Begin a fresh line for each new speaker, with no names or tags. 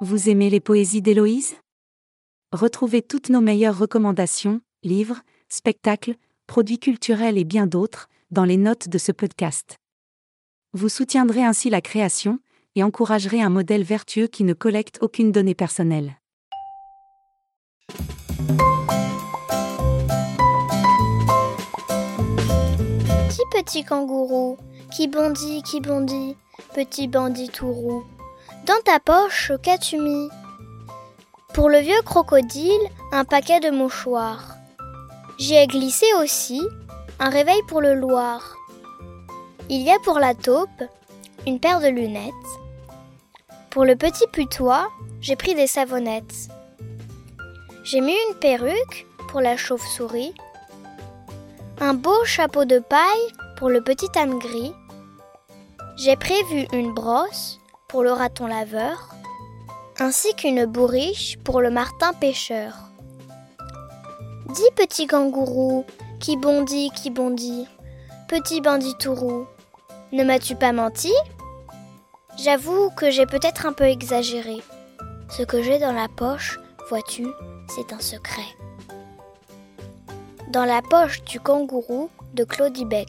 Vous aimez les poésies d'Héloïse? Retrouvez toutes nos meilleures recommandations, livres, spectacles, produits culturels et bien d'autres, dans les notes de ce podcast. Vous soutiendrez ainsi la création, et encouragerez un modèle vertueux qui ne collecte aucune donnée personnelle.
Petit kangourou, qui bondit, qui bondit, petit bandit. Dans ta poche, qu'as-tu mis Pour le vieux crocodile, un paquet de mouchoirs. J'y ai glissé aussi un réveil pour le Loir. Il y a pour la taupe une paire de lunettes. Pour le petit putois, j'ai pris des savonnettes. J'ai mis une perruque pour la chauve-souris, un beau chapeau de paille pour le petit âne gris. J'ai prévu une brosse pour le raton laveur, ainsi qu'une bourriche pour le martin pêcheur. Dis petit kangourou, qui bondit, qui bondit, petit bandit tout roux, ne m'as-tu pas menti? J'avoue que j'ai peut-être un peu exagéré. Ce que j'ai dans la poche, vois-tu, c'est un secret. Dans la poche du kangourou de Claudie Beck.